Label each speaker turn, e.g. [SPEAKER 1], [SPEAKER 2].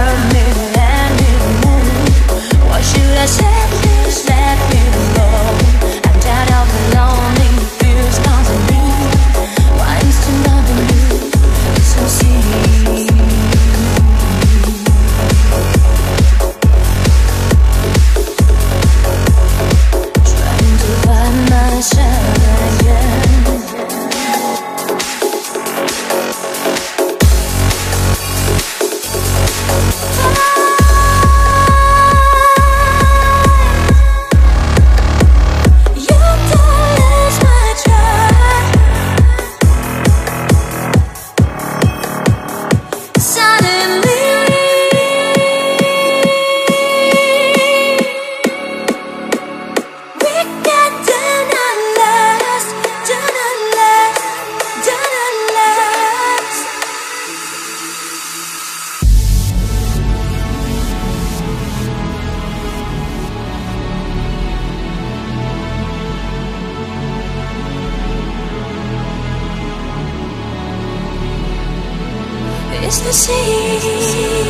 [SPEAKER 1] Let me, let me, let me. Why should I set Please, let me? Is the sea.